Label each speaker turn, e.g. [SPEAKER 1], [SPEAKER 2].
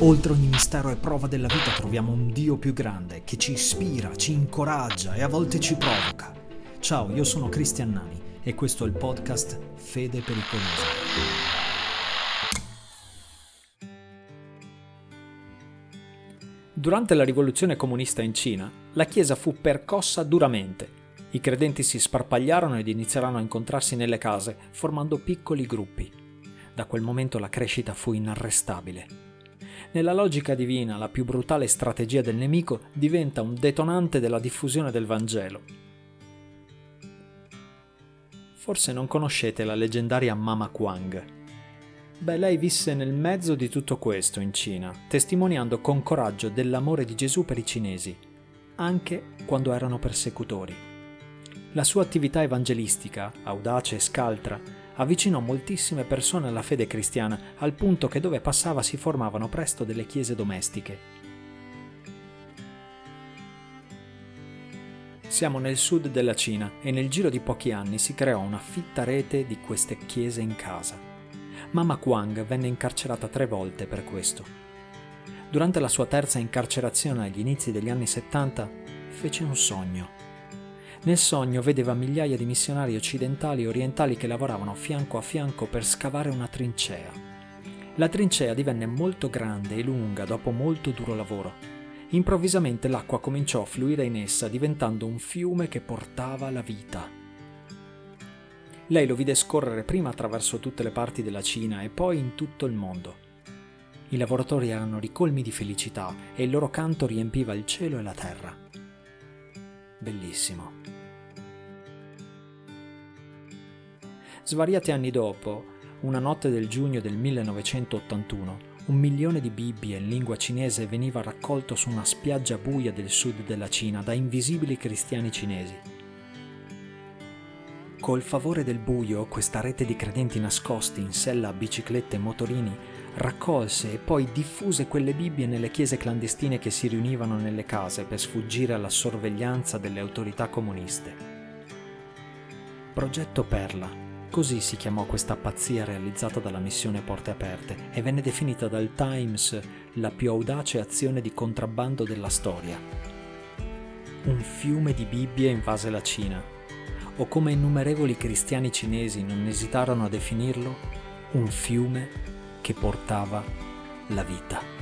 [SPEAKER 1] Oltre ogni mistero e prova della vita troviamo un Dio più grande che ci ispira, ci incoraggia e a volte ci provoca. Ciao, io sono Cristian Nani e questo è il podcast Fede Pericolosa. Durante la rivoluzione comunista in Cina, la Chiesa fu percossa duramente. I credenti si sparpagliarono ed iniziarono a incontrarsi nelle case, formando piccoli gruppi. Da quel momento la crescita fu inarrestabile. Nella logica divina, la più brutale strategia del nemico diventa un detonante della diffusione del Vangelo. Forse non conoscete la leggendaria Mama Quang. Beh, lei visse nel mezzo di tutto questo in Cina, testimoniando con coraggio dell'amore di Gesù per i cinesi, anche quando erano persecutori. La sua attività evangelistica, audace e scaltra, avvicinò moltissime persone alla fede cristiana, al punto che dove passava si formavano presto delle chiese domestiche. Siamo nel sud della Cina e nel giro di pochi anni si creò una fitta rete di queste chiese in casa. Mama Quang venne incarcerata tre volte per questo. Durante la sua terza incarcerazione agli inizi degli anni 70 fece un sogno nel sogno vedeva migliaia di missionari occidentali e orientali che lavoravano fianco a fianco per scavare una trincea. La trincea divenne molto grande e lunga dopo molto duro lavoro. Improvvisamente l'acqua cominciò a fluire in essa diventando un fiume che portava la vita. Lei lo vide scorrere prima attraverso tutte le parti della Cina e poi in tutto il mondo. I lavoratori erano ricolmi di felicità e il loro canto riempiva il cielo e la terra. Bellissimo. Svariati anni dopo, una notte del giugno del 1981, un milione di Bibbie in lingua cinese veniva raccolto su una spiaggia buia del sud della Cina da invisibili cristiani cinesi. Col favore del buio, questa rete di credenti nascosti in sella a biciclette e motorini raccolse e poi diffuse quelle Bibbie nelle chiese clandestine che si riunivano nelle case per sfuggire alla sorveglianza delle autorità comuniste. Progetto Perla Così si chiamò questa pazzia realizzata dalla missione Porte Aperte e venne definita dal Times la più audace azione di contrabbando della storia. Un fiume di Bibbie invase la Cina, o come innumerevoli cristiani cinesi non esitarono a definirlo, un fiume che portava la vita.